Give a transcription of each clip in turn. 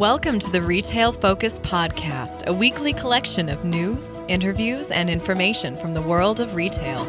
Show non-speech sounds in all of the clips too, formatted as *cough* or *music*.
Welcome to the Retail Focus Podcast, a weekly collection of news, interviews, and information from the world of retail.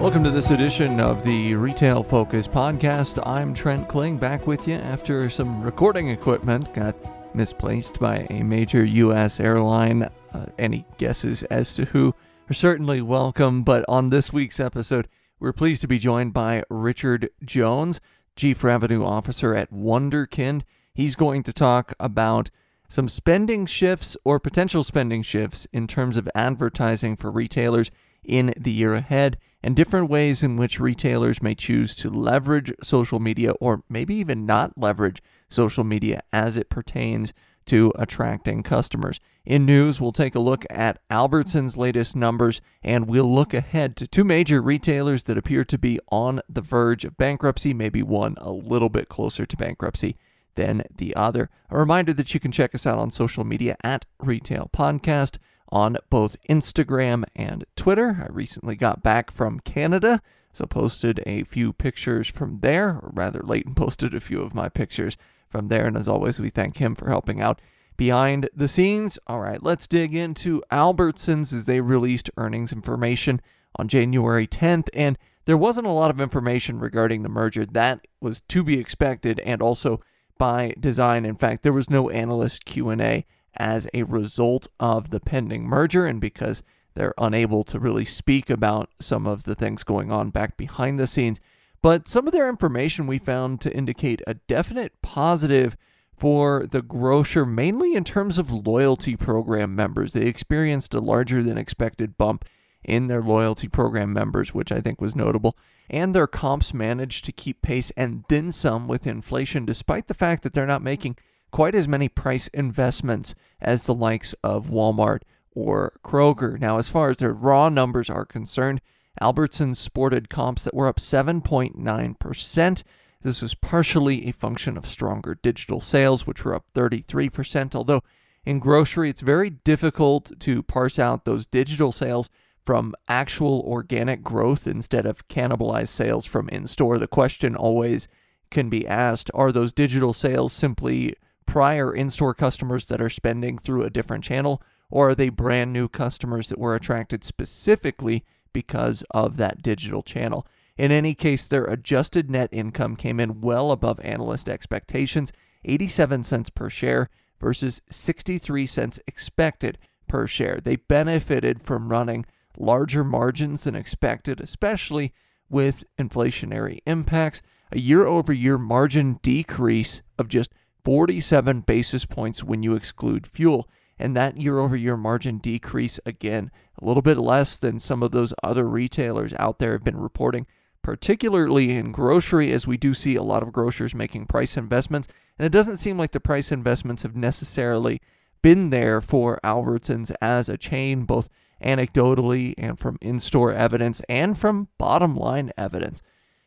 Welcome to this edition of the Retail Focus Podcast. I'm Trent Kling back with you after some recording equipment got misplaced by a major U.S. airline. Uh, any guesses as to who are certainly welcome, but on this week's episode, we're pleased to be joined by Richard Jones. Chief Revenue Officer at Wunderkind. He's going to talk about some spending shifts or potential spending shifts in terms of advertising for retailers in the year ahead and different ways in which retailers may choose to leverage social media or maybe even not leverage social media as it pertains to attracting customers. In news, we'll take a look at Albertsons' latest numbers and we'll look ahead to two major retailers that appear to be on the verge of bankruptcy, maybe one a little bit closer to bankruptcy than the other. A reminder that you can check us out on social media at Retail Podcast on both Instagram and Twitter. I recently got back from Canada, so posted a few pictures from there, or rather late and *laughs* posted a few of my pictures from there. And as always, we thank him for helping out behind the scenes. All right, let's dig into Albertsons as they released earnings information on January 10th. And there wasn't a lot of information regarding the merger. That was to be expected and also by design. In fact, there was no analyst Q&A as a result of the pending merger and because they're unable to really speak about some of the things going on back behind the scenes. But some of their information we found to indicate a definite positive for the grocer, mainly in terms of loyalty program members. They experienced a larger than expected bump in their loyalty program members, which I think was notable. And their comps managed to keep pace and then some with inflation, despite the fact that they're not making quite as many price investments as the likes of Walmart or Kroger. Now, as far as their raw numbers are concerned, Albertsons sported comps that were up 7.9%. This was partially a function of stronger digital sales, which were up 33%. Although in grocery, it's very difficult to parse out those digital sales from actual organic growth instead of cannibalized sales from in store. The question always can be asked are those digital sales simply prior in store customers that are spending through a different channel, or are they brand new customers that were attracted specifically because of that digital channel. In any case, their adjusted net income came in well above analyst expectations 87 cents per share versus 63 cents expected per share. They benefited from running larger margins than expected, especially with inflationary impacts. A year over year margin decrease of just 47 basis points when you exclude fuel and that year over year margin decrease again a little bit less than some of those other retailers out there have been reporting particularly in grocery as we do see a lot of grocers making price investments. And it doesn't seem like the price investments have necessarily been there for Albertsons as a chain both anecdotally and from in-store evidence and from bottom line evidence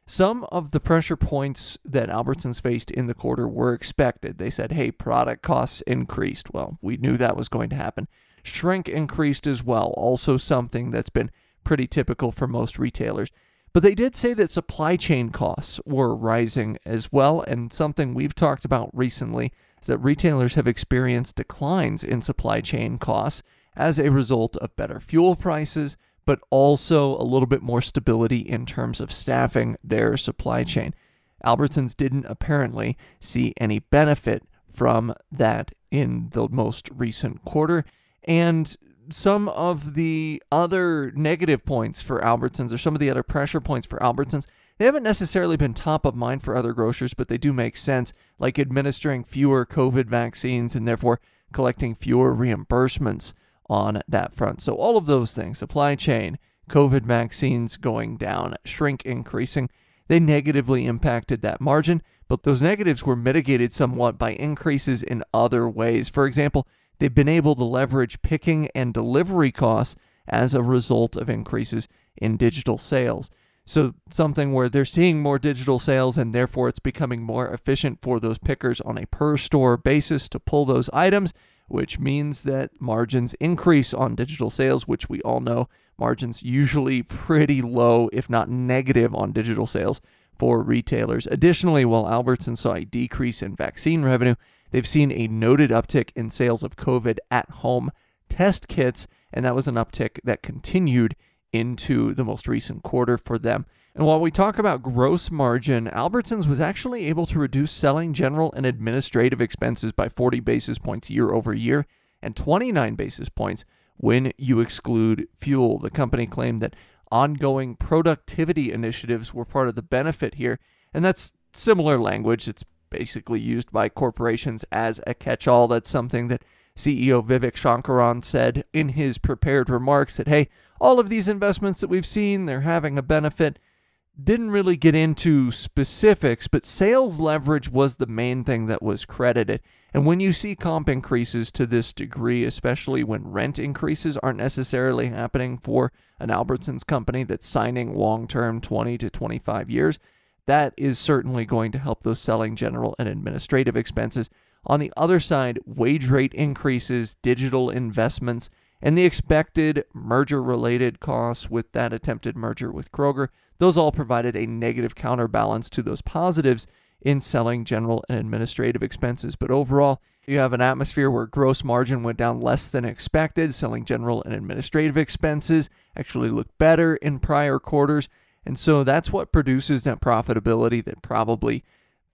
some of the pressure points that Albertsons faced in the quarter were expected. They said, hey, product costs increased. Well, we knew that was going to happen. Shrink increased as well, also something that's been pretty typical for most retailers. But they did say that supply chain costs were rising as well, and something we've talked about recently is that retailers have experienced declines in supply chain costs as a result of better fuel prices, but also a little bit more stability in terms of staffing their supply chain. Albertsons didn't apparently see any benefit from that in the most recent quarter. And some of the other negative points for Albertsons or some of the other pressure points for Albertsons, they haven't necessarily been top of mind for other grocers, but they do make sense, like administering fewer COVID vaccines and therefore collecting fewer reimbursements on that front. So, all of those things supply chain, COVID vaccines going down, shrink increasing they negatively impacted that margin, but those negatives were mitigated somewhat by increases in other ways. For example, they've been able to leverage picking and delivery costs as a result of increases in digital sales. So, something where they're seeing more digital sales and therefore it's becoming more efficient for those pickers on a per store basis to pull those items which means that margins increase on digital sales, which we all know margins usually pretty low, if not negative, on digital sales for retailers. Additionally, while Albertson saw a decrease in vaccine revenue, they've seen a noted uptick in sales of COVID at home test kits, and that was an uptick that continued into the most recent quarter for them. And while we talk about gross margin, Albertsons was actually able to reduce selling, general, and administrative expenses by 40 basis points year over year and 29 basis points when you exclude fuel. The company claimed that ongoing productivity initiatives were part of the benefit here, and that's similar language. It's basically used by corporations as a catch all. That's something that CEO Vivek Sankaran said in his prepared remarks that, hey, all of these investments that we've seen, they're having a benefit. Didn't really get into specifics, but sales leverage was the main thing that was credited. And when you see comp increases to this degree, especially when rent increases aren't necessarily happening for an Albertsons company that's signing long term 20 to 25 years, that is certainly going to help those selling general and administrative expenses. On the other side, wage rate increases, digital investments, and the expected merger related costs with that attempted merger with Kroger, those all provided a negative counterbalance to those positives in selling general and administrative expenses. But overall, you have an atmosphere where gross margin went down less than expected. Selling general and administrative expenses actually looked better in prior quarters. And so that's what produces that profitability that probably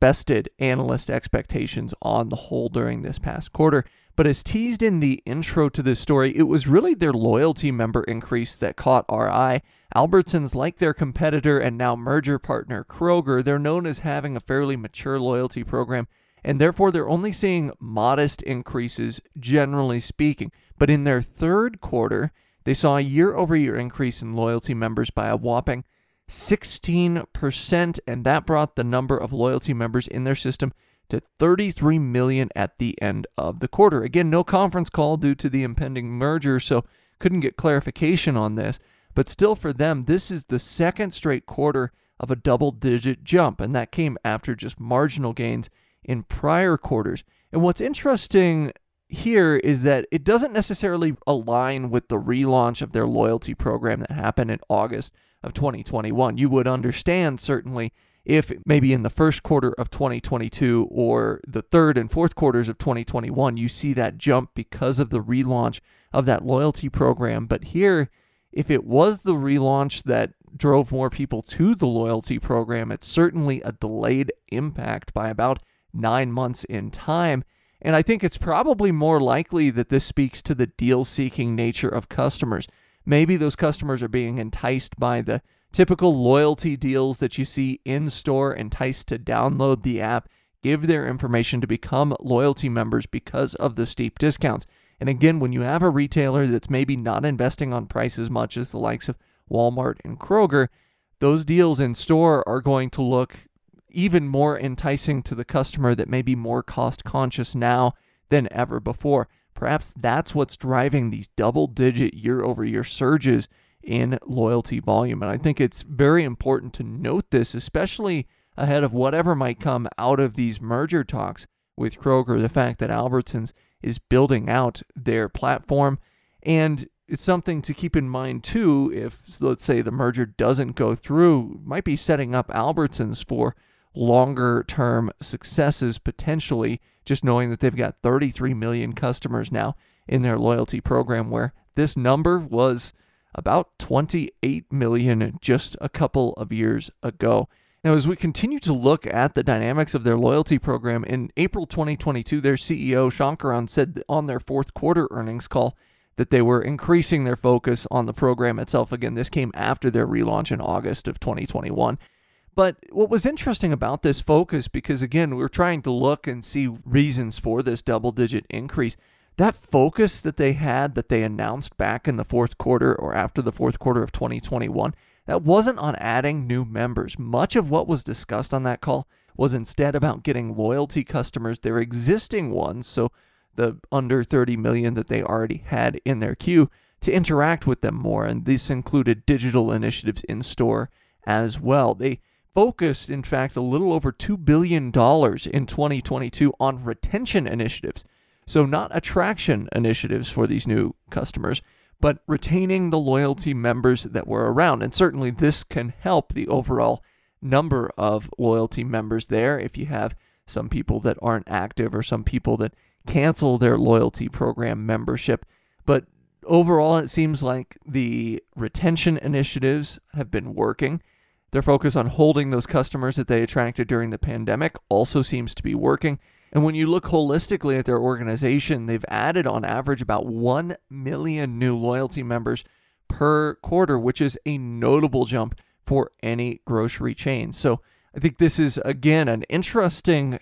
bested analyst expectations on the whole during this past quarter. But as teased in the intro to this story, it was really their loyalty member increase that caught our eye. Albertsons, like their competitor and now merger partner Kroger, they're known as having a fairly mature loyalty program, and therefore they're only seeing modest increases, generally speaking. But in their third quarter, they saw a year over year increase in loyalty members by a whopping 16%, and that brought the number of loyalty members in their system to 33 million at the end of the quarter. Again, no conference call due to the impending merger, so couldn't get clarification on this. But still, for them, this is the second straight quarter of a double digit jump, and that came after just marginal gains in prior quarters. And what's interesting here is that it doesn't necessarily align with the relaunch of their loyalty program that happened in August of 2021. You would understand, certainly, if maybe in the first quarter of 2022 or the third and fourth quarters of 2021, you see that jump because of the relaunch of that loyalty program. But here, if it was the relaunch that drove more people to the loyalty program, it's certainly a delayed impact by about nine months in time. And I think it's probably more likely that this speaks to the deal seeking nature of customers. Maybe those customers are being enticed by the typical loyalty deals that you see in store, enticed to download the app, give their information to become loyalty members because of the steep discounts. And again, when you have a retailer that's maybe not investing on price as much as the likes of Walmart and Kroger, those deals in store are going to look even more enticing to the customer that may be more cost conscious now than ever before. Perhaps that's what's driving these double digit year over year surges in loyalty volume. And I think it's very important to note this, especially ahead of whatever might come out of these merger talks with Kroger. The fact that Albertsons is building out their platform. And it's something to keep in mind too if, let's say, the merger doesn't go through, might be setting up Albertsons for longer term successes potentially, just knowing that they've got 33 million customers now in their loyalty program, where this number was about 28 million just a couple of years ago. Now, as we continue to look at the dynamics of their loyalty program, in April 2022, their CEO, Sankaran, said on their fourth quarter earnings call that they were increasing their focus on the program itself. Again, this came after their relaunch in August of 2021. But what was interesting about this focus, because again, we are trying to look and see reasons for this double digit increase, that focus that they had that they announced back in the fourth quarter or after the fourth quarter of 2021, that wasn't on adding new members. Much of what was discussed on that call was instead about getting loyalty customers, their existing ones, so the under 30 million that they already had in their queue, to interact with them more. And this included digital initiatives in store as well. They focused, in fact, a little over $2 billion in 2022 on retention initiatives. So, not attraction initiatives for these new customers, but retaining the loyalty members that were around. And certainly, this can help the overall number of loyalty members there if you have some people that aren't active or some people that cancel their loyalty program membership. But overall, it seems like the retention initiatives have been working. Their focus on holding those customers that they attracted during the pandemic also seems to be working. And when you look holistically at their organization, they've added on average about 1 million new loyalty members per quarter, which is a notable jump for any grocery chain. So I think this is, again, an interesting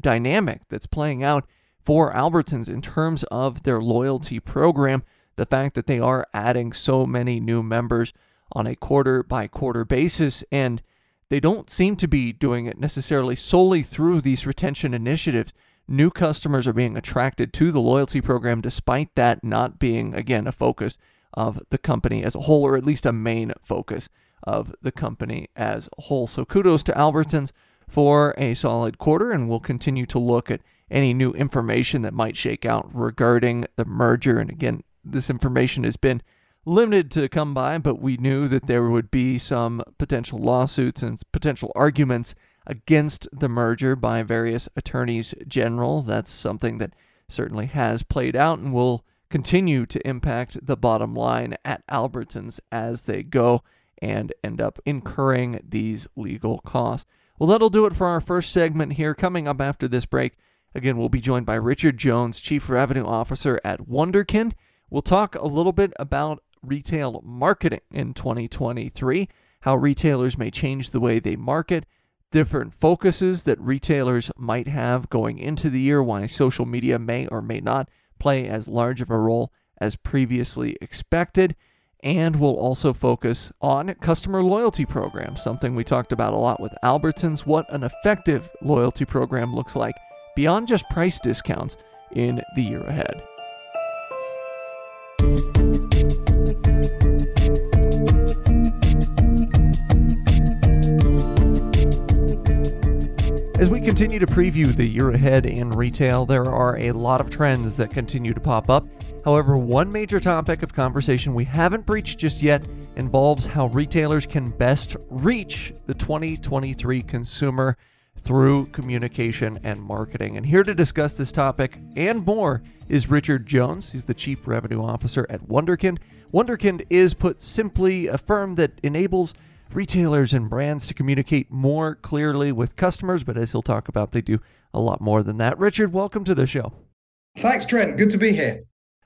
dynamic that's playing out for Albertsons in terms of their loyalty program. The fact that they are adding so many new members on a quarter by quarter basis, and they don't seem to be doing it necessarily solely through these retention initiatives. New customers are being attracted to the loyalty program despite that not being, again, a focus of the company as a whole, or at least a main focus of the company as a whole. So kudos to Albertsons for a solid quarter, and we'll continue to look at any new information that might shake out regarding the merger. And again, this information has been limited to come by, but we knew that there would be some potential lawsuits and potential arguments against the merger by various attorneys general. That's something that certainly has played out and will continue to impact the bottom line at Albertsons as they go and end up incurring these legal costs. Well, that'll do it for our first segment here. Coming up after this break, again, we'll be joined by Richard Jones, Chief Revenue Officer at Wunderkind. We'll talk a little bit about retail marketing in 2023, how retailers may change the way they market, different focuses that retailers might have going into the year, why social media may or may not play as large of a role as previously expected. And we'll also focus on customer loyalty programs, something we talked about a lot with Albertsons, what an effective loyalty program looks like beyond just price discounts in the year ahead. As we continue to preview the year ahead in retail, there are a lot of trends that continue to pop up. However, one major topic of conversation we haven't breached just yet involves how retailers can best reach the 2023 consumer through communication and marketing. And here to discuss this topic and more is Richard Jones. He's the Chief Revenue Officer at Wunderkind. Wunderkind is, put simply, a firm that enables retailers and brands to communicate more clearly with customers, but as he'll talk about, they do a lot more than that. Richard, welcome to the show. Thanks, Trent. Good to be here.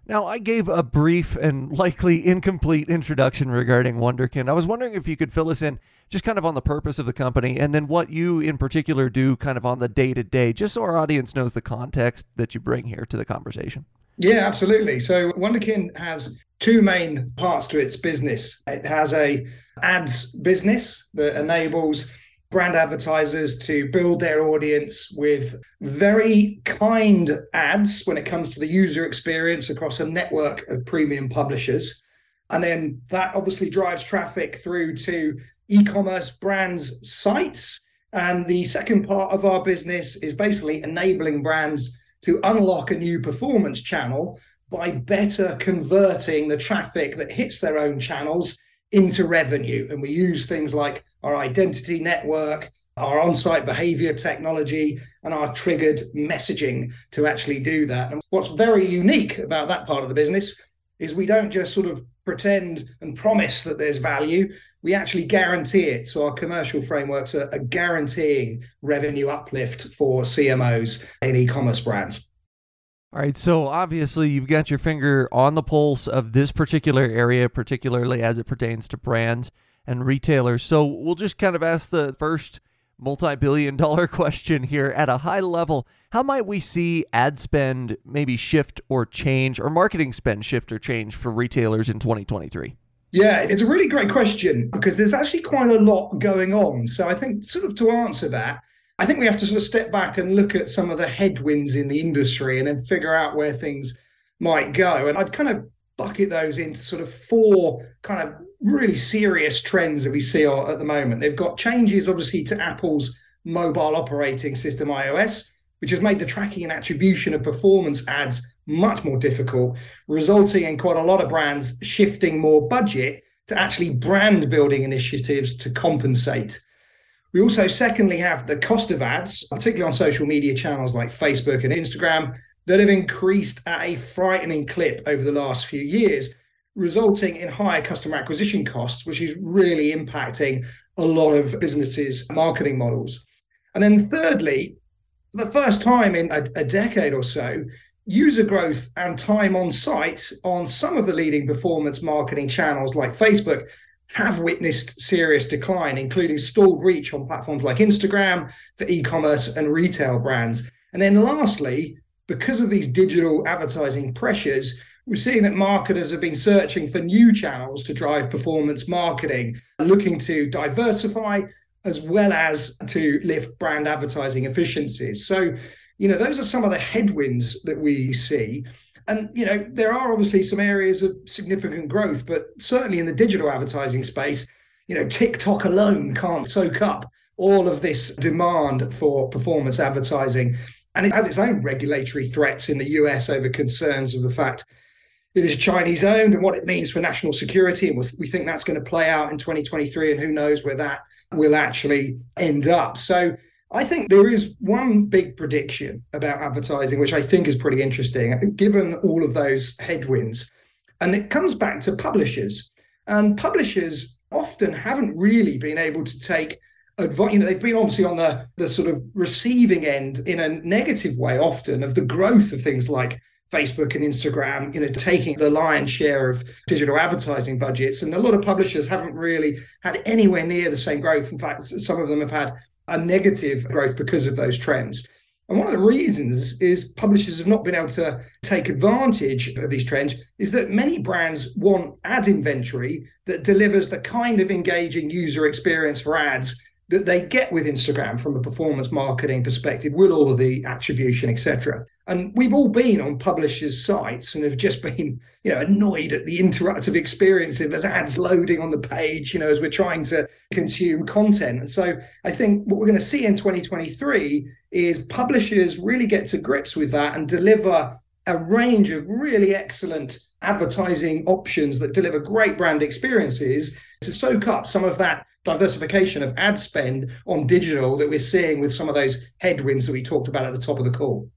Now, I gave a brief and likely incomplete introduction regarding Wunderkind. I was wondering if you could fill us in just kind of on the purpose of the company and then what you in particular do kind of on the day to day, just so our audience knows the context that you bring here to the conversation. Yeah, absolutely. So Wunderkind has two main parts to its business. It has a ads business that enables brand advertisers to build their audience with very kind ads when it comes to the user experience across a network of premium publishers. And then that obviously drives traffic through to e commerce brands' sites. And the second part of our business is basically enabling brands to unlock a new performance channel by better converting the traffic that hits their own channels into revenue. And we use things like our identity network, our on site behavior technology, and our triggered messaging to actually do that. And what's very unique about that part of the business is we don't just sort of pretend and promise that there's value. We actually guarantee it. So our commercial frameworks are, are guaranteeing revenue uplift for CMOs in e commerce brands. All right, so obviously you've got your finger on the pulse of this particular area, particularly as it pertains to brands and retailers. So we'll just kind of ask the first multi billion dollar *laughs* question here at a high level. How might we see ad spend maybe shift or change, or marketing spend shift or change for retailers in 2023? Yeah, it's a really great question because there's actually quite a lot going on. So I think, sort of, to answer that, I think we have to sort of step back and look at some of the headwinds in the industry and then figure out where things might go. And I'd kind of bucket those into sort of four kind of really serious trends that we see at the moment. They've got changes, obviously, to Apple's mobile operating system, iOS, which has made the tracking and attribution of performance ads much more difficult, resulting in quite a lot of brands shifting more budget to actually brand building initiatives to compensate. We also, secondly, have the cost of ads, particularly on social media channels like Facebook and Instagram, that have increased at a frightening clip over the last few years, resulting in higher customer acquisition costs, which is really impacting a lot of businesses' marketing models. And then, thirdly, for the first time in a, a decade or so, user growth and time on site on some of the leading performance marketing channels like Facebook have witnessed serious decline, including stalled reach on platforms like Instagram for e commerce and retail brands. And then lastly, because of these digital advertising pressures, we're seeing that marketers have been searching for new channels to drive performance marketing, looking to diversify as well as to lift brand advertising efficiencies. So, you know, those are some of the headwinds that we see. And, you know, there are obviously some areas of significant growth, but certainly in the digital advertising space, you know, TikTok alone can't soak up all of this demand for performance advertising. And it has its own regulatory threats in the US over concerns of the fact it is Chinese owned and what it means for national security. And we think that's going to play out in 2023, and who knows where that will actually end up. So I think there is one big prediction about advertising, which I think is pretty interesting, given all of those headwinds. And it comes back to publishers. And publishers often haven't really been able to take advice. You know, they've been obviously on the, the sort of receiving end in a negative way often of the growth of things like Facebook and Instagram, you know, taking the lion's share of digital advertising budgets. And a lot of publishers haven't really had anywhere near the same growth. In fact, some of them have had a negative growth because of those trends. And one of the reasons is publishers have not been able to take advantage of these trends is that many brands want ad inventory that delivers the kind of engaging user experience for ads that they get with Instagram from a performance marketing perspective, with all of the attribution, etc. And we've all been on publishers' sites and have just *laughs* been, you know, annoyed at the interactive experience of as ads loading on the page, you know, as we're trying to consume content. And so I think what we're going to see in 2023 is publishers really get to grips with that and deliver a range of really excellent advertising options that deliver great brand experiences to soak up some of that diversification of ad spend on digital that we're seeing with some of those headwinds that we talked about at the top of the call.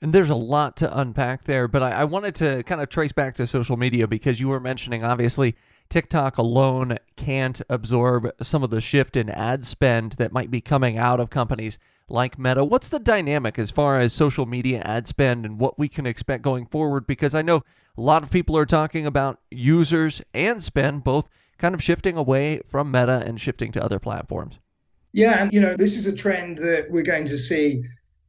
And there's a lot to unpack there, but I, I, wanted to kind of trace back to social media because you were mentioning obviously TikTok alone can't absorb some of the shift in ad spend that might be coming out of companies like Meta. What's the dynamic as far as social media ad spend and what we can expect going forward? Because I know a lot of people are talking about users and spend both kind of shifting away from Meta and shifting to other platforms. Yeah, and you know, this is a trend that we're going to see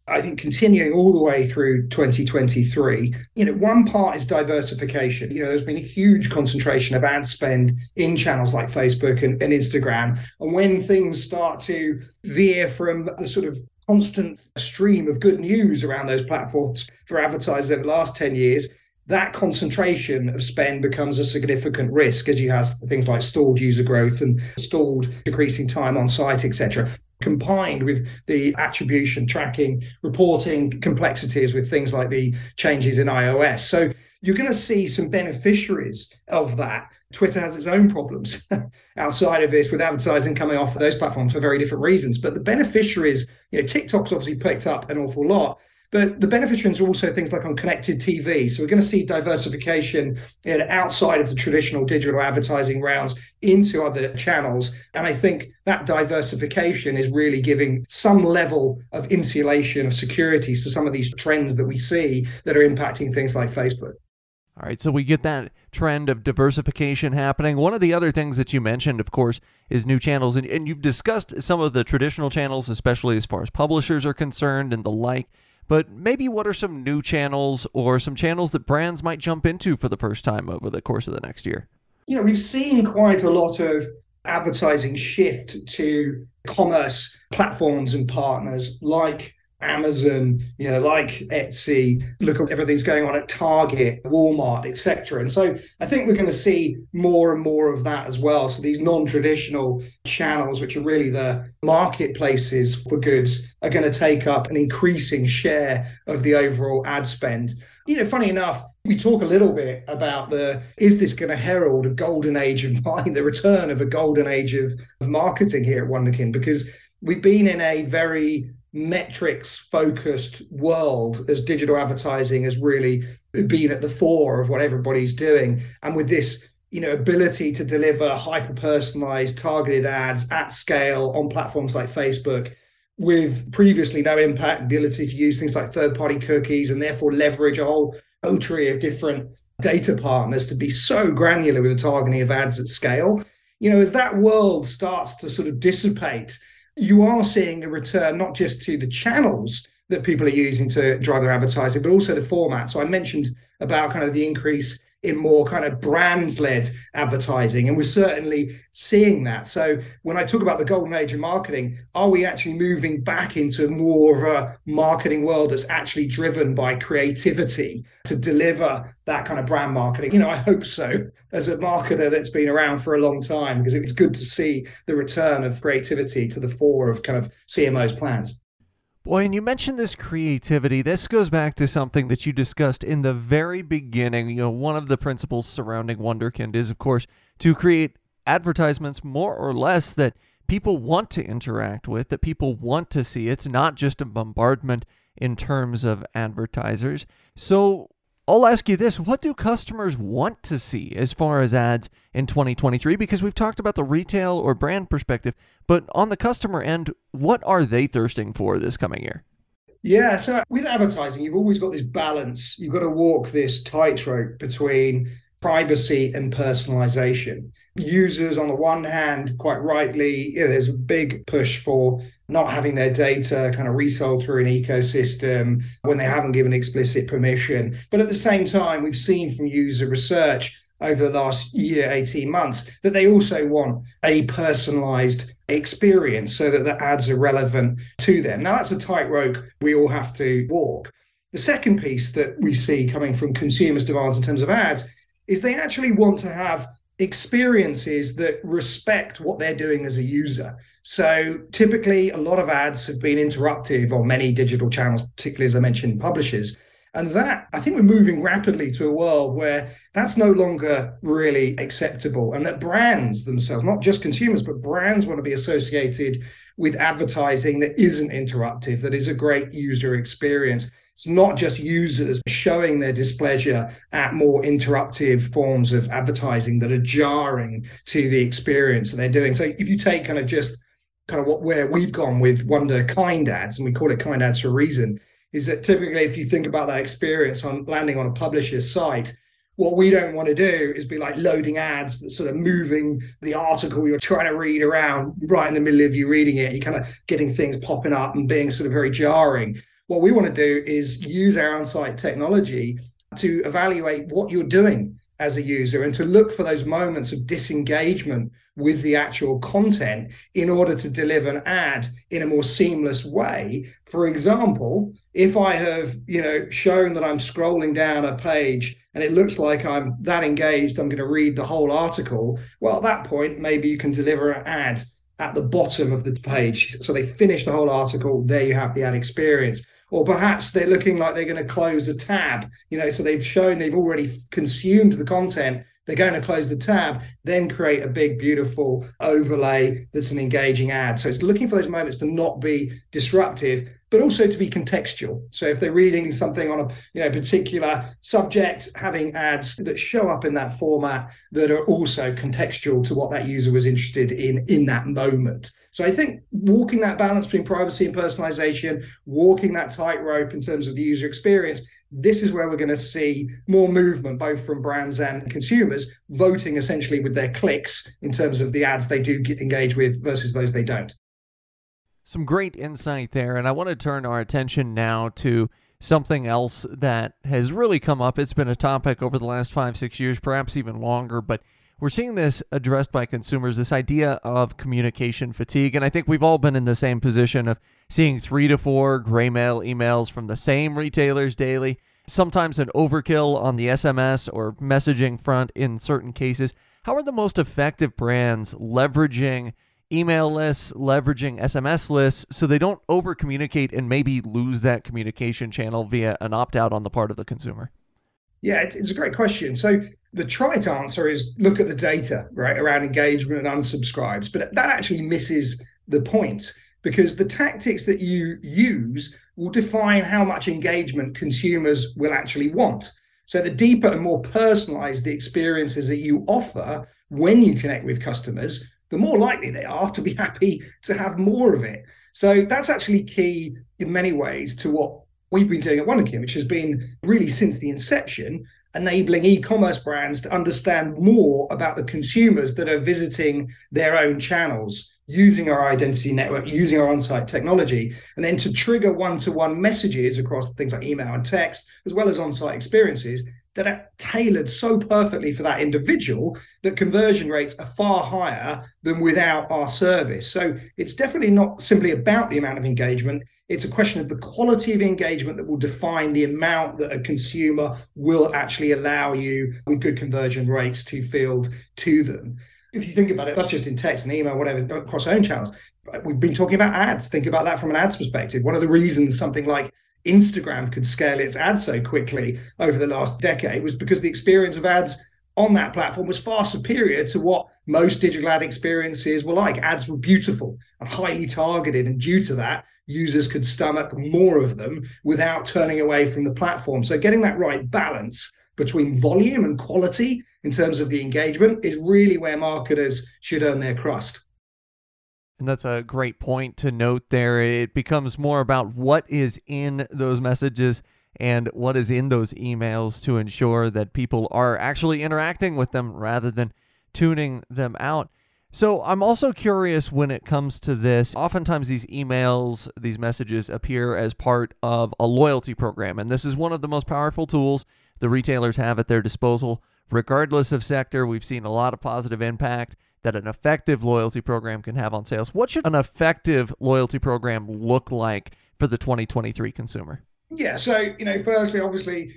I think continuing all the way through 2023, you know, one part is diversification. You know, there's been a huge concentration of ad spend in channels like Facebook and, and Instagram. And when things start to veer from the sort of constant stream of good news around those platforms for advertisers over the last 10 years, that concentration of spend becomes a significant risk as you have things like stalled user growth and stalled decreasing time on site, etc. Combined with the attribution, tracking, reporting complexities with things like the changes in iOS. So you're going to see some beneficiaries of that. Twitter has its own problems *laughs* outside of this with advertising coming off those platforms for very different reasons. But the beneficiaries, you know, TikTok's obviously picked up an awful lot. But the beneficiaries are also things like on connected TV. So we're going to see diversification in, outside of the traditional digital advertising rounds into other channels. And I think that diversification is really giving some level of insulation of security to some of these trends that we see that are impacting things like Facebook. All right, so we get that trend of diversification happening. One of the other things that you mentioned, of course, is new channels. And, and you've discussed some of the traditional channels, especially as far as publishers are concerned and the like but maybe what are some new channels or some channels that brands might jump into for the first time over the course of the next year? You know, we've seen quite a lot of advertising shift to commerce platforms and partners like Amazon, you know, like Etsy, look at everything's going on at Target, Walmart, etc. And so I think we're going to see more and more of that as well. So these non-traditional channels, which are really the marketplaces for goods, are going to take up an increasing share of the overall ad spend. You know, funny enough, we talk a little bit about the is this going to herald a golden age of mind, *laughs* the return of a golden age of, of marketing here at Wunderkind, Because we've been in a very metrics focused world as digital advertising has really been at the fore of what everybody's doing. And with this you know ability to deliver hyper personalized targeted ads at scale on platforms like facebook with previously no impact ability to use things like third party cookies and therefore leverage a whole coterie of different data partners to be so granular with the targeting of ads at scale you know as that world starts to sort of dissipate you are seeing a return not just to the channels that people are using to drive their advertising but also the format. So i mentioned about kind of the increase in more kind of brands led advertising. And we're certainly seeing that. So when I talk about the golden age of marketing, are we actually moving back into more of a marketing world that's actually driven by creativity to deliver that kind of brand marketing? You know, I hope so as a marketer that's been around for a long time, because it's good to see the return of creativity to the fore of kind of CMO's plans. Boy, and you mentioned this creativity. This goes back to something that you discussed in the very beginning. You know, one of the principles surrounding Wunderkind is, of course, to create advertisements more or less that people want to interact with, that people want to see. It's not just a bombardment in terms of advertisers. So, I'll ask you this what do customers want to see as far as ads in 2023? Because we've talked about the retail or brand perspective, but on the customer end, what are they thirsting for this coming year? Yeah, so with advertising, you've always got this balance. You've got to walk this tightrope between privacy and personalization. Users, on the one hand, quite rightly, you know, there's a big push for not having their data kind of resold through an ecosystem when they haven't given explicit permission. But at the same time, we've seen from user research over the last year, 18 months, that they also want a personalized experience so that the ads are relevant to them. Now, that's a tightrope we all have to walk. The second piece that we see coming from consumers' demands in terms of ads is they actually want to have experiences that respect what they're doing as a user. So typically, a lot of ads have been interruptive on many digital channels, particularly as I mentioned, publishers. And that, I think we're moving rapidly to a world where that's no longer really acceptable. And that brands themselves, not just consumers, but brands want to be associated with advertising that isn't interruptive, that is a great user experience. It's not just users showing their displeasure at more interruptive forms of advertising that are jarring to the experience that they're doing. So if you take kind of just kind of what where we've gone with Wunderkind ads, and we call it kind ads for a reason, is that typically if you think about that experience on landing on a publisher's site, what we don't want to do is be like loading ads that sort of moving the article you're trying to read around right in the middle of you reading it. You're kind of getting things popping up and being sort of very jarring. What we want to do is use our on-site technology to evaluate what you're doing as a user and to look for those moments of disengagement with the actual content in order to deliver an ad in a more seamless way. For example if i have you know shown that i'm scrolling down a page and it looks like i'm that engaged i'm going to read the whole article well at that point maybe you can deliver an ad at the bottom of the page. So they finish the whole article there you have the ad experience or perhaps they're looking like they're going to close a tab you know so they've shown they've already consumed the content they're going to close the tab then create a big beautiful overlay that's an engaging ad. So it's looking for those moments to not be disruptive but also to be contextual. So if they're reading something on a you know particular subject having ads that show up in that format that are also contextual to what that user was interested in in that moment. So I think walking that balance between privacy and personalization, walking that tightrope in terms of the user experience, this is where we're going to see more movement, both from brands and consumers, voting essentially with their clicks in terms of the ads they do engage with versus those they don't. Some great insight there. And I want to turn our attention now to something else that has really come up. It's been a topic over the last five, six years, perhaps even longer, but we're seeing this addressed by consumers this idea of communication fatigue. And I think we've all been in the same position of seeing three to four gray mail emails from the same retailers daily, sometimes an overkill on the SMS or messaging front in certain cases. How are the most effective brands leveraging email lists, leveraging SMS lists so they don't over communicate and maybe lose that communication channel via an opt out on the part of the consumer? Yeah, it's a great question. So the trite answer is look at the data, right, around engagement and unsubscribes, but that actually misses the point. because the tactics that you use will define how much engagement consumers will actually want. So the deeper and more personalized the experiences that you offer when you connect with customers, the more likely they are to be happy to have more of it. So that's actually key in many ways to what we've been doing at Wunderkind, which has been really since the inception, enabling e-commerce brands to understand more about the consumers that are visiting their own channels using our identity network, using our on-site technology, and then to trigger one-to-one messages across things like email and text, as well as on-site experiences that are tailored so perfectly for that individual that conversion rates are far higher than without our service. So it's definitely not simply about the amount of engagement. It's a question of the quality of engagement that will define the amount that a consumer will actually allow you with good conversion rates to field to them if you think about it, that's just in text and email, whatever, across our own channels. We've been talking about ads. Think about that from an ads perspective. One of the reasons something like Instagram could scale its ads so quickly over the last decade was because the experience of ads on that platform was far superior to what most digital ad experiences were like. Ads were beautiful and highly targeted, and due to that, users could stomach more of them without turning away from the platform. So, getting that right balance between volume and quality in terms of the engagement is really where marketers should earn their crust. And that's a great point to note there. It becomes more about what is in those messages and what is in those emails to ensure that people are actually interacting with them rather than tuning them out. So I'm also curious when it comes to this. Oftentimes, these emails, these messages appear as part of a loyalty program. And this is one of the most powerful tools the retailers have at their disposal. Regardless of sector, we've seen a lot of positive impact that an effective loyalty program can have on sales. What should an effective loyalty program look like for the 2023 consumer? Yeah, so, you know, firstly, obviously,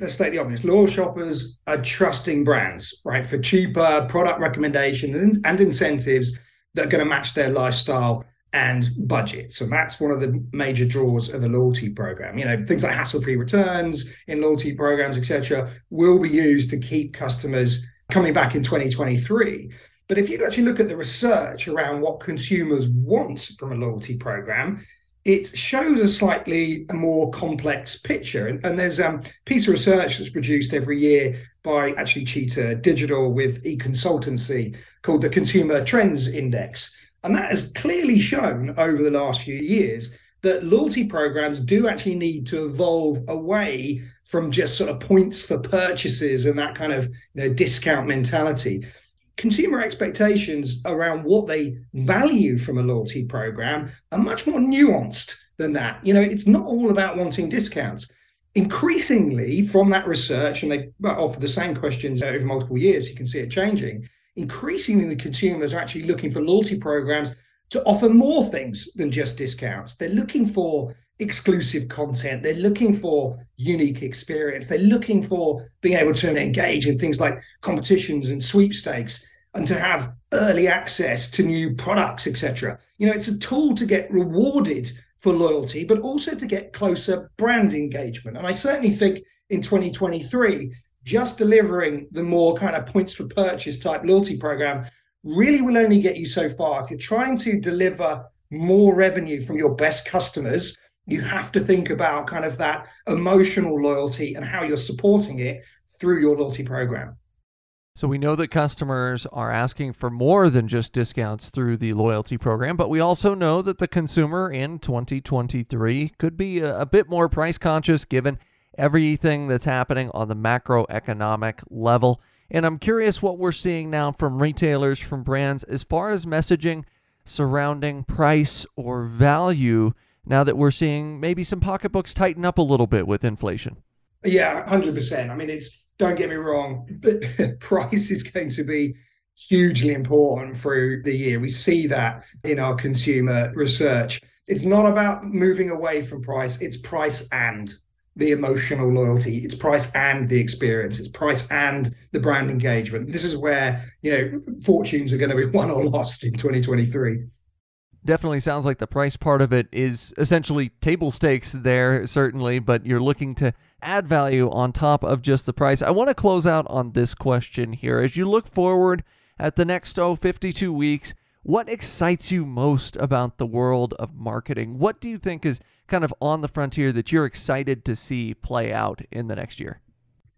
let's state the obvious loyal shoppers are trusting brands, right, for cheaper product recommendations and incentives that are going to match their lifestyle and budgets. And that's one of the major draws of a loyalty program. You know, things like hassle-free returns in loyalty programs, etc., will be used to keep customers coming back in 2023. But if you actually look at the research around what consumers want from a loyalty program, it shows a slightly more complex picture. And, and there's um, a piece of research that's produced every year by actually Cheetah Digital with e-consultancy called the Consumer Trends Index. And that has clearly shown over the last few years that loyalty programs do actually need to evolve away from just sort of points for purchases and that kind of you know, discount mentality. Consumer expectations around what they value from a loyalty program are much more nuanced than that. You know, it's not all about wanting discounts. Increasingly, from that research, and they offer the same questions over multiple years, you can see it changing increasingly the consumers are actually looking for loyalty programs to offer more things than just discounts. They're looking for exclusive content. They're looking for unique experience. They're looking for being able to engage in things like competitions and sweepstakes and to have early access to new products, etc. You know, it's a tool to get rewarded for loyalty, but also to get closer brand engagement. And I certainly think in 2023, just delivering the more kind of points for purchase type loyalty program really will only get you so far. If you're trying to deliver more revenue from your best customers, you have to think about kind of that emotional loyalty and how you're supporting it through your loyalty program. So we know that customers are asking for more than just discounts through the loyalty program, but we also know that the consumer in 2023 could be a, bit more price conscious given everything that's happening on the macroeconomic level. And I'm curious what we're seeing now from retailers, from brands, as far as messaging surrounding price or value now that we're seeing maybe some pocketbooks tighten up a little bit with inflation. Yeah, 100%. I mean, it's, don't get me wrong, but *laughs* price is going to be hugely important through the year. We see that in our consumer research. It's not about moving away from price, it's price and the emotional loyalty it's price and the experience it's price and the brand engagement this is where you know fortunes are going to be *laughs* won or lost in 2023 definitely sounds like the price part of it is essentially table stakes there certainly but you're looking to add value on top of just the price i want to close out on this question here as you look forward at the next oh 52 weeks What excites you most about the world of marketing? What do you think is kind of on the frontier that you're excited to see play out in the next year?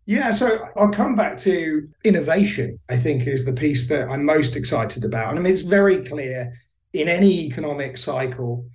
Yeah, so I'll come back to innovation, I think, is the piece that I'm most excited about. And I mean, it's very clear in any economic cycle,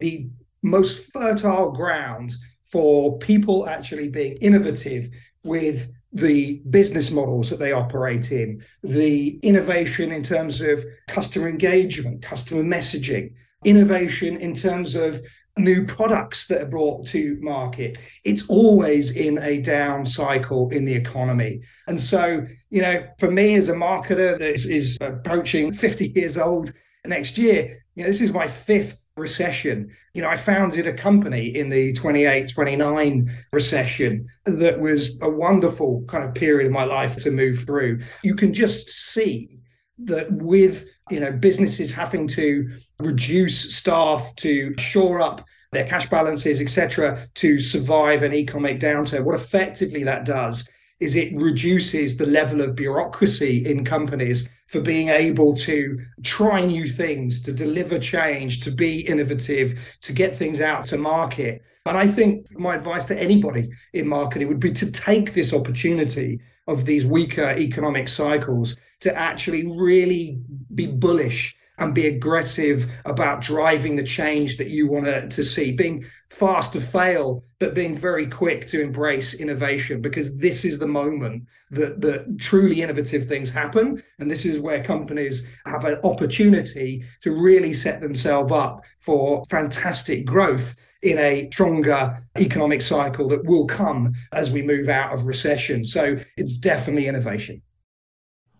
the most fertile ground for people actually being innovative with the business models that they operate in, the innovation in terms of customer engagement, customer messaging, innovation in terms of new products that are brought to market. It's always in a down cycle in the economy. And so, you know, for me as a marketer that is, is approaching 50 years old next year, you know, this is my fifth recession. You know, I founded a company in the 28, 29 recession that was a wonderful kind of period of my life to move through. You can just see that with, you know, businesses having to reduce staff to shore up their cash balances, etc., to survive an economic downturn, what effectively that does is it reduces the level of bureaucracy in companies for being able to try new things, to deliver change, to be innovative, to get things out to market. And I think my advice to anybody in marketing would be to take this opportunity of these weaker economic cycles to actually really be bullish and be aggressive about driving the change that you want to, to see, being fast to fail, but being very quick to embrace innovation, because this is the moment that, that truly innovative things happen. And this is where companies have an opportunity to really set themselves up for fantastic growth in a stronger economic cycle that will come as we move out of recession. So it's definitely innovation.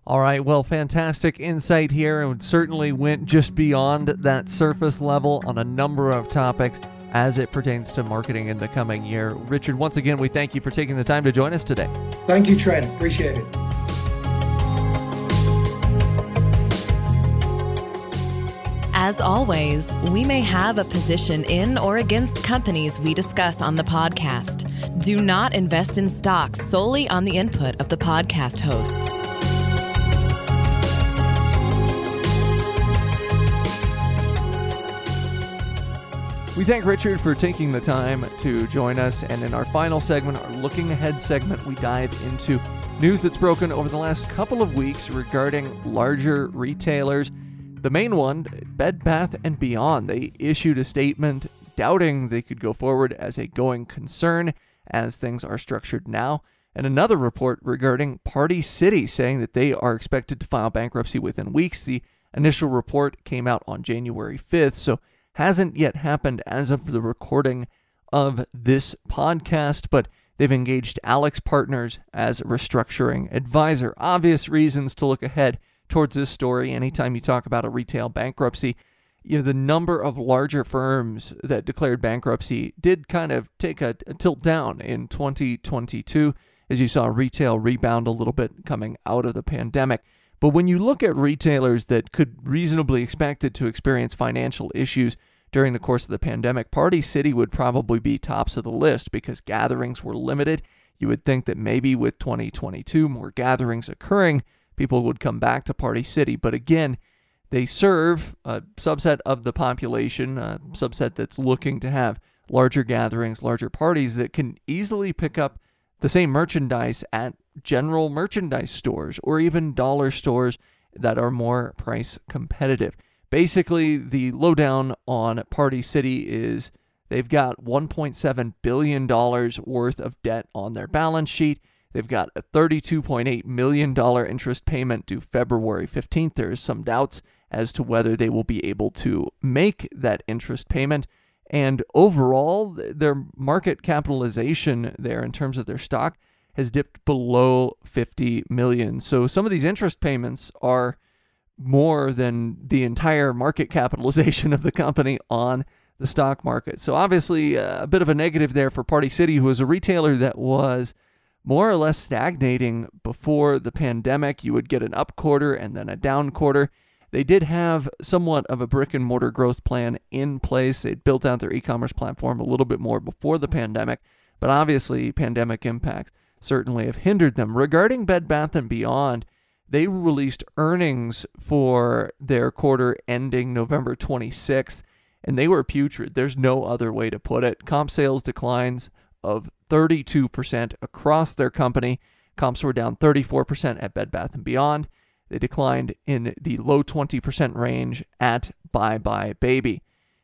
All right, well, fantastic insight here, and certainly went just beyond that surface level on a number of topics as it pertains to marketing in the coming year. Richard, once again, we thank you for taking the time to join us today. Thank you, Trent. Appreciate it. As always, we may have a position in or against companies we discuss on the podcast. Do not invest in stocks solely on the input of the podcast hosts. We thank Richard for taking the time to join us. And in our final segment, our looking ahead segment, we dive into news that's broken over the last couple of weeks regarding larger retailers. The main one, Bed Bath and Beyond, they issued a statement doubting they could go forward as a going concern as things are structured now. And another report regarding Party City saying that they are expected to file bankruptcy within weeks. The initial report came out on January 5th, so hasn't yet happened as of the recording of this podcast, but they've engaged AlixPartners as a restructuring advisor. Obvious reasons to look ahead towards this story anytime you talk about a retail bankruptcy. You know, the number of larger firms that declared bankruptcy did kind of take a, a tilt down in 2022 as you saw retail rebound a little bit coming out of the pandemic. But when you look at retailers that could reasonably expected to experience financial issues during the course of the pandemic, Party City would probably be tops of the list because gatherings were limited. You would think that maybe with 2022 more gatherings occurring, people would come back to Party City. But again, they serve a subset of the population, a subset that's looking to have larger gatherings, larger parties that can easily pick up the same merchandise at general merchandise stores or even dollar stores that are more price competitive. Basically, the lowdown on Party City is they've got $1.7 billion worth of debt on their balance sheet. They've got a $32.8 million interest payment due February 15th. There is some doubts as to whether they will be able to make that interest payment. And overall, their market capitalization there in terms of their stock has dipped below 50 million. So some of these interest payments are more than the entire market capitalization of the company on the stock market. So obviously uh, a bit of a negative there for Party City who was a retailer that was more or less stagnating before the pandemic. You would get an up quarter and then a down quarter. They did have somewhat of a brick and mortar growth plan in place. They'd built out their e commerce platform a little bit more before the pandemic, but obviously, pandemic impacts certainly have hindered them. Regarding Bed Bath and Beyond, they released earnings for their quarter ending November 26th, and they were putrid. There's no other way to put it. Comp sales declines of 32% across their company. Comps were down 34% at Bed Bath & Beyond. They declined in the low 20% range at buybuy BABY.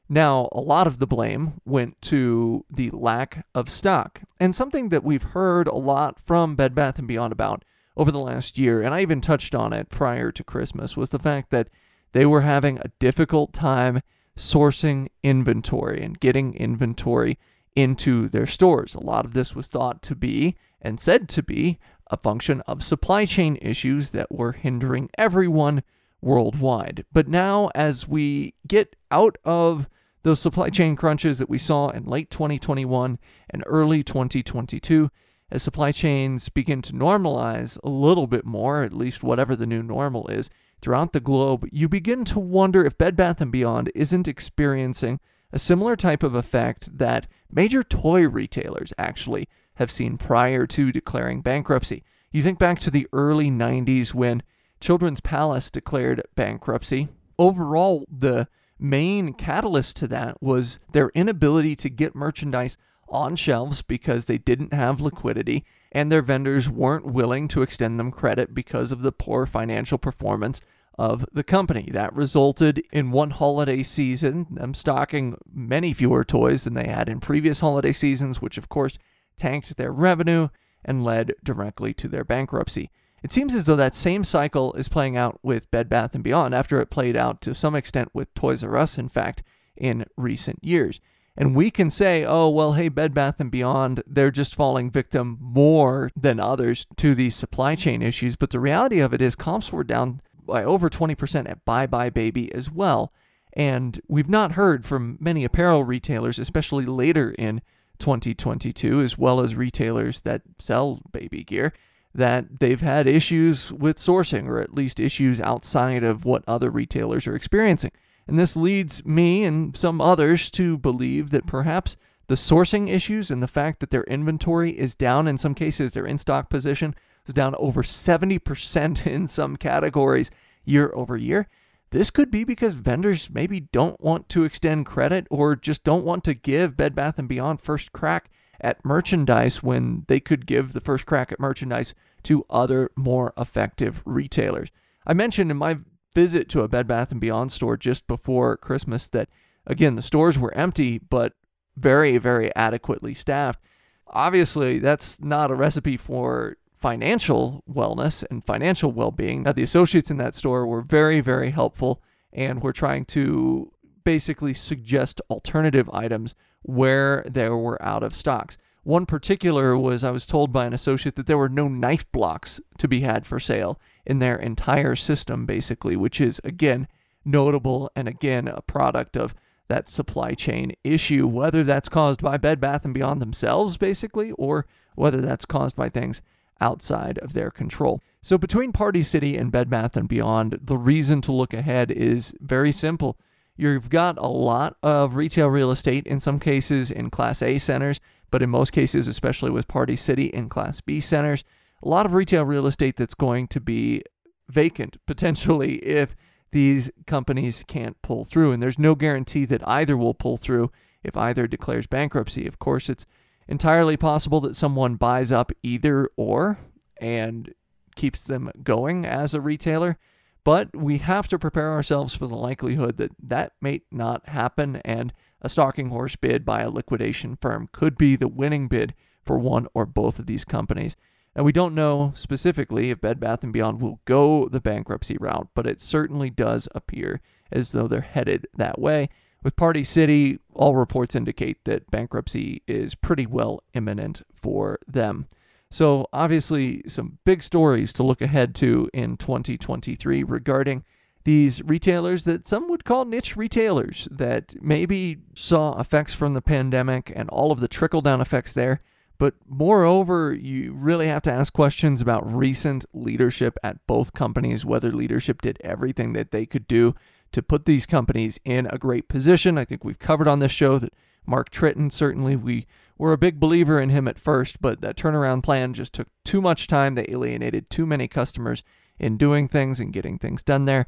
Now, a lot of the blame went to the lack of stock, and something that we've heard a lot from Bed Bath & Beyond about over the last year, and I even touched on it prior to Christmas, was the fact that they were having a difficult time sourcing inventory and getting inventory into their stores. A lot of this was thought to be and said to be a function of supply chain issues that were hindering everyone worldwide. But now, as we get out of those supply chain crunches that we saw in late 2021 and early 2022, as supply chains begin to normalize a little bit more, at least whatever the new normal is, throughout the globe, you begin to wonder if Bed Bath & Beyond isn't experiencing a similar type of effect that major toy retailers actually have seen prior to declaring bankruptcy. You think back to the early 90s when Children's Palace declared bankruptcy. Overall, the main catalyst to that was their inability to get merchandise on shelves because they didn't have liquidity and their vendors weren't willing to extend them credit because of the poor financial performance of the company. That resulted in one holiday season, them stocking many fewer toys than they had in previous holiday seasons, which of course tanked their revenue and led directly to their bankruptcy. It seems as though that same cycle is playing out with Bed Bath & Beyond after it played out to some extent with Toys R Us in fact in recent years. And we can say, "Oh, well, hey Bed Bath & Beyond, they're just falling victim more than others to these supply chain issues." But the reality of it is comps were down by over 20% at buybuy BABY as well. And we've not heard from many apparel retailers, especially later in 2022, as well as retailers that sell baby gear, that they've had issues with sourcing or at least issues outside of what other retailers are experiencing. And this leads me and some others to believe that perhaps the sourcing issues and the fact that their inventory is down in some cases, their in stock position is down over 70% *laughs* in some categories year over year. This could be because vendors maybe don't want to extend credit or just don't want to give Bed Bath & Beyond first crack at merchandise when they could give the first crack at merchandise to other more effective retailers. I mentioned in my visit to a Bed Bath & Beyond store just before Christmas that again the stores were empty but very very adequately staffed. Obviously, that's not a recipe for financial wellness and financial well being. Now, the associates in that store were very, very helpful and were trying to basically suggest alternative items where there were out of stocks. One particular was I was told by an associate that there were no knife blocks to be had for sale in their entire system, basically, which is, again, notable and again a product of that supply chain issue, whether that's caused by Bed Bath and Beyond themselves, basically, or whether that's caused by things outside of their control. So between Party City and Bed Bath and Beyond, the reason to look ahead is very simple. You've got a lot of retail real estate in some cases in Class A centers, but in most cases, especially with Party City in Class B centers, a lot of retail real estate that's going to be vacant *laughs* potentially if these companies can't pull through. And there's no guarantee that either will pull through if either declares bankruptcy. Of course, it's entirely possible that someone buys up either or and keeps them going as a retailer. But we have to prepare ourselves for the likelihood that that may not happen, and a stalking horse bid by a liquidation firm could be the winning bid for one or both of these companies. And we don't know specifically if Bed Bath & Beyond will go the bankruptcy route, but it certainly does appear as though they're headed that way. With Party City, all reports indicate that bankruptcy is pretty well imminent for them. So, obviously, some big stories to look ahead to in 2023 regarding these retailers that some would call niche retailers that maybe saw effects from the pandemic and all of the trickle down effects there. But moreover, you really have to ask questions about recent leadership at both companies, whether leadership did everything that they could do to put these companies in a great position. I think we've covered on this show that Mark Tritton, certainly we were a big believer in him at first, but that turnaround plan just took too much time. They alienated too many customers in doing things and getting things done there.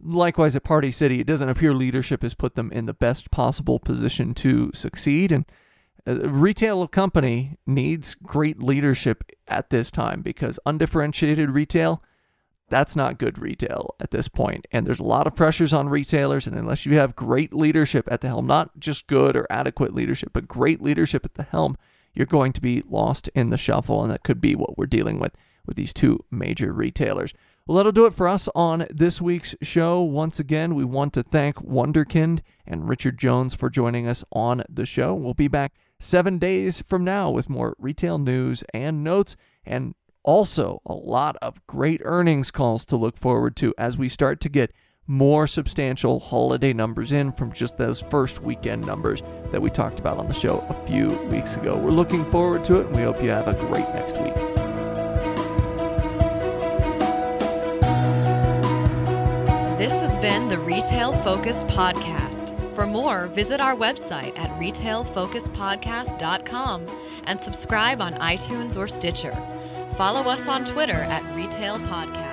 Likewise, at Party City, it doesn't appear leadership has put them in the best possible position to succeed. And a retail company needs great leadership at this time because undifferentiated retail, that's not good retail at this point. And there's a lot of pressures on retailers. And unless you have great leadership at the helm, not just good or adequate leadership, but great leadership at the helm, you're going to be lost in the shuffle. And that could be what we're dealing with with these two major retailers. Well, that'll do it for us on this week's show. Once again, we want to thank Wunderkind and Richard Jones for joining us on the show. We'll be back seven days from now with more retail news and notes, and also a lot of great earnings calls to look forward to as we start to get more substantial holiday numbers in from just those first weekend numbers that we talked about on the show a few weeks ago. We're looking forward to it, and we hope you have a great next week. This has been the Retail Focus Podcast. For more, visit our website at retailfocuspodcast.com and subscribe on iTunes or Stitcher. Follow us on Twitter at Retail Podcast.